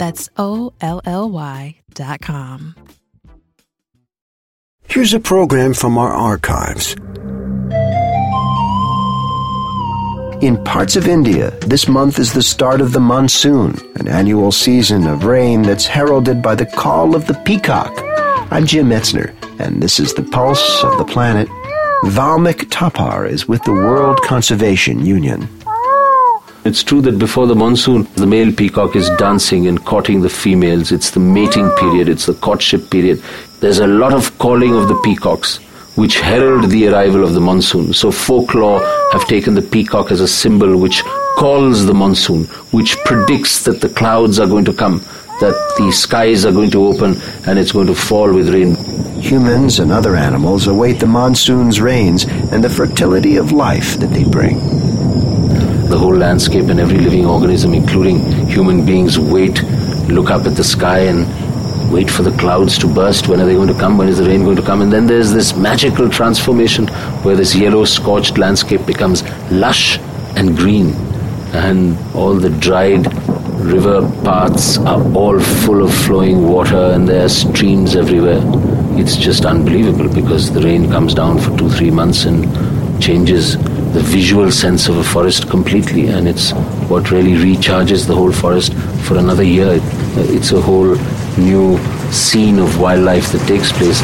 That's O L L Y dot com. Here's a program from our archives. In parts of India, this month is the start of the monsoon, an annual season of rain that's heralded by the call of the peacock. I'm Jim Metzner, and this is the pulse of the planet. Valmik Thapar is with the World Conservation Union. It's true that before the monsoon, the male peacock is dancing and courting the females. It's the mating period, it's the courtship period. There's a lot of calling of the peacocks, which herald the arrival of the monsoon. So folklore have taken the peacock as a symbol which calls the monsoon, which predicts that the clouds are going to come, that the skies are going to open and it's going to fall with rain. Humans and other animals await the monsoon's rains and the fertility of life that they bring. The whole landscape and every living organism, including human beings, wait, look up at the sky and wait for the clouds to burst. When are they going to come? When is the rain going to come? And then there's this magical transformation where this yellow scorched landscape becomes lush and green. And all the dried river paths are all full of flowing water and there are streams everywhere. It's just unbelievable because the rain comes down for two, three months and changes the visual sense of a forest completely, and it's what really recharges the whole forest for another year. It's a whole new scene of wildlife that takes place.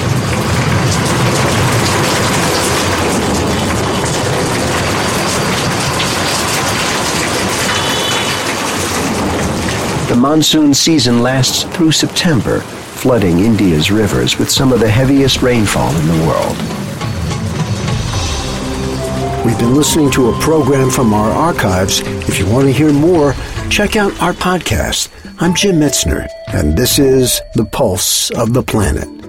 The monsoon season lasts through September, flooding India's rivers with some of the heaviest rainfall in the world. We've been listening to a program from our archives. If you want to hear more, check out our podcast. I'm Jim Metzner, and this is The Pulse of the Planet.